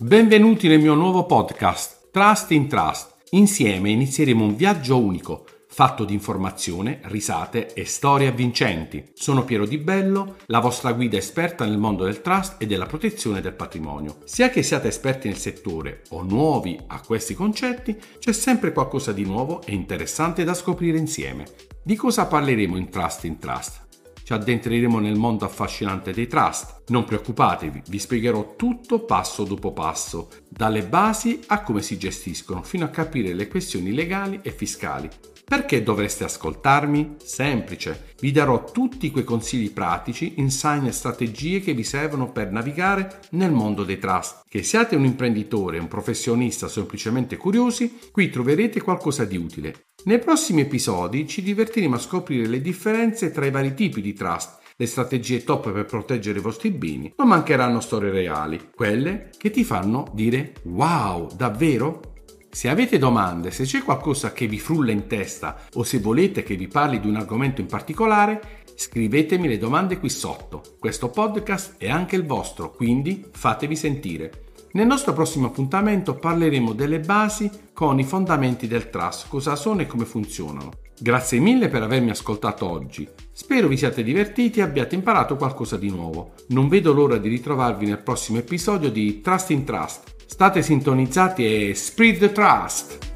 Benvenuti nel mio nuovo podcast Trust in Trust. Insieme inizieremo un viaggio unico, fatto di informazione, risate e storie avvincenti. Sono Piero Di Bello, la vostra guida esperta nel mondo del trust e della protezione del patrimonio. Sia che siate esperti nel settore o nuovi a questi concetti, c'è sempre qualcosa di nuovo e interessante da scoprire insieme. Di cosa parleremo in Trust in Trust? Ci addentreremo nel mondo affascinante dei trust. Non preoccupatevi, vi spiegherò tutto passo dopo passo, dalle basi a come si gestiscono, fino a capire le questioni legali e fiscali. Perché dovreste ascoltarmi? Semplice, vi darò tutti quei consigli pratici, insight e strategie che vi servono per navigare nel mondo dei trust. Che siate un imprenditore, un professionista o semplicemente curiosi, qui troverete qualcosa di utile. Nei prossimi episodi ci divertiremo a scoprire le differenze tra i vari tipi di trust, le strategie top per proteggere i vostri beni, non mancheranno storie reali, quelle che ti fanno dire wow, davvero? Se avete domande, se c'è qualcosa che vi frulla in testa o se volete che vi parli di un argomento in particolare, scrivetemi le domande qui sotto. Questo podcast è anche il vostro, quindi fatevi sentire. Nel nostro prossimo appuntamento parleremo delle basi con i fondamenti del trust, cosa sono e come funzionano. Grazie mille per avermi ascoltato oggi. Spero vi siate divertiti e abbiate imparato qualcosa di nuovo. Non vedo l'ora di ritrovarvi nel prossimo episodio di Trust in Trust. State sintonizzati e spread the trust!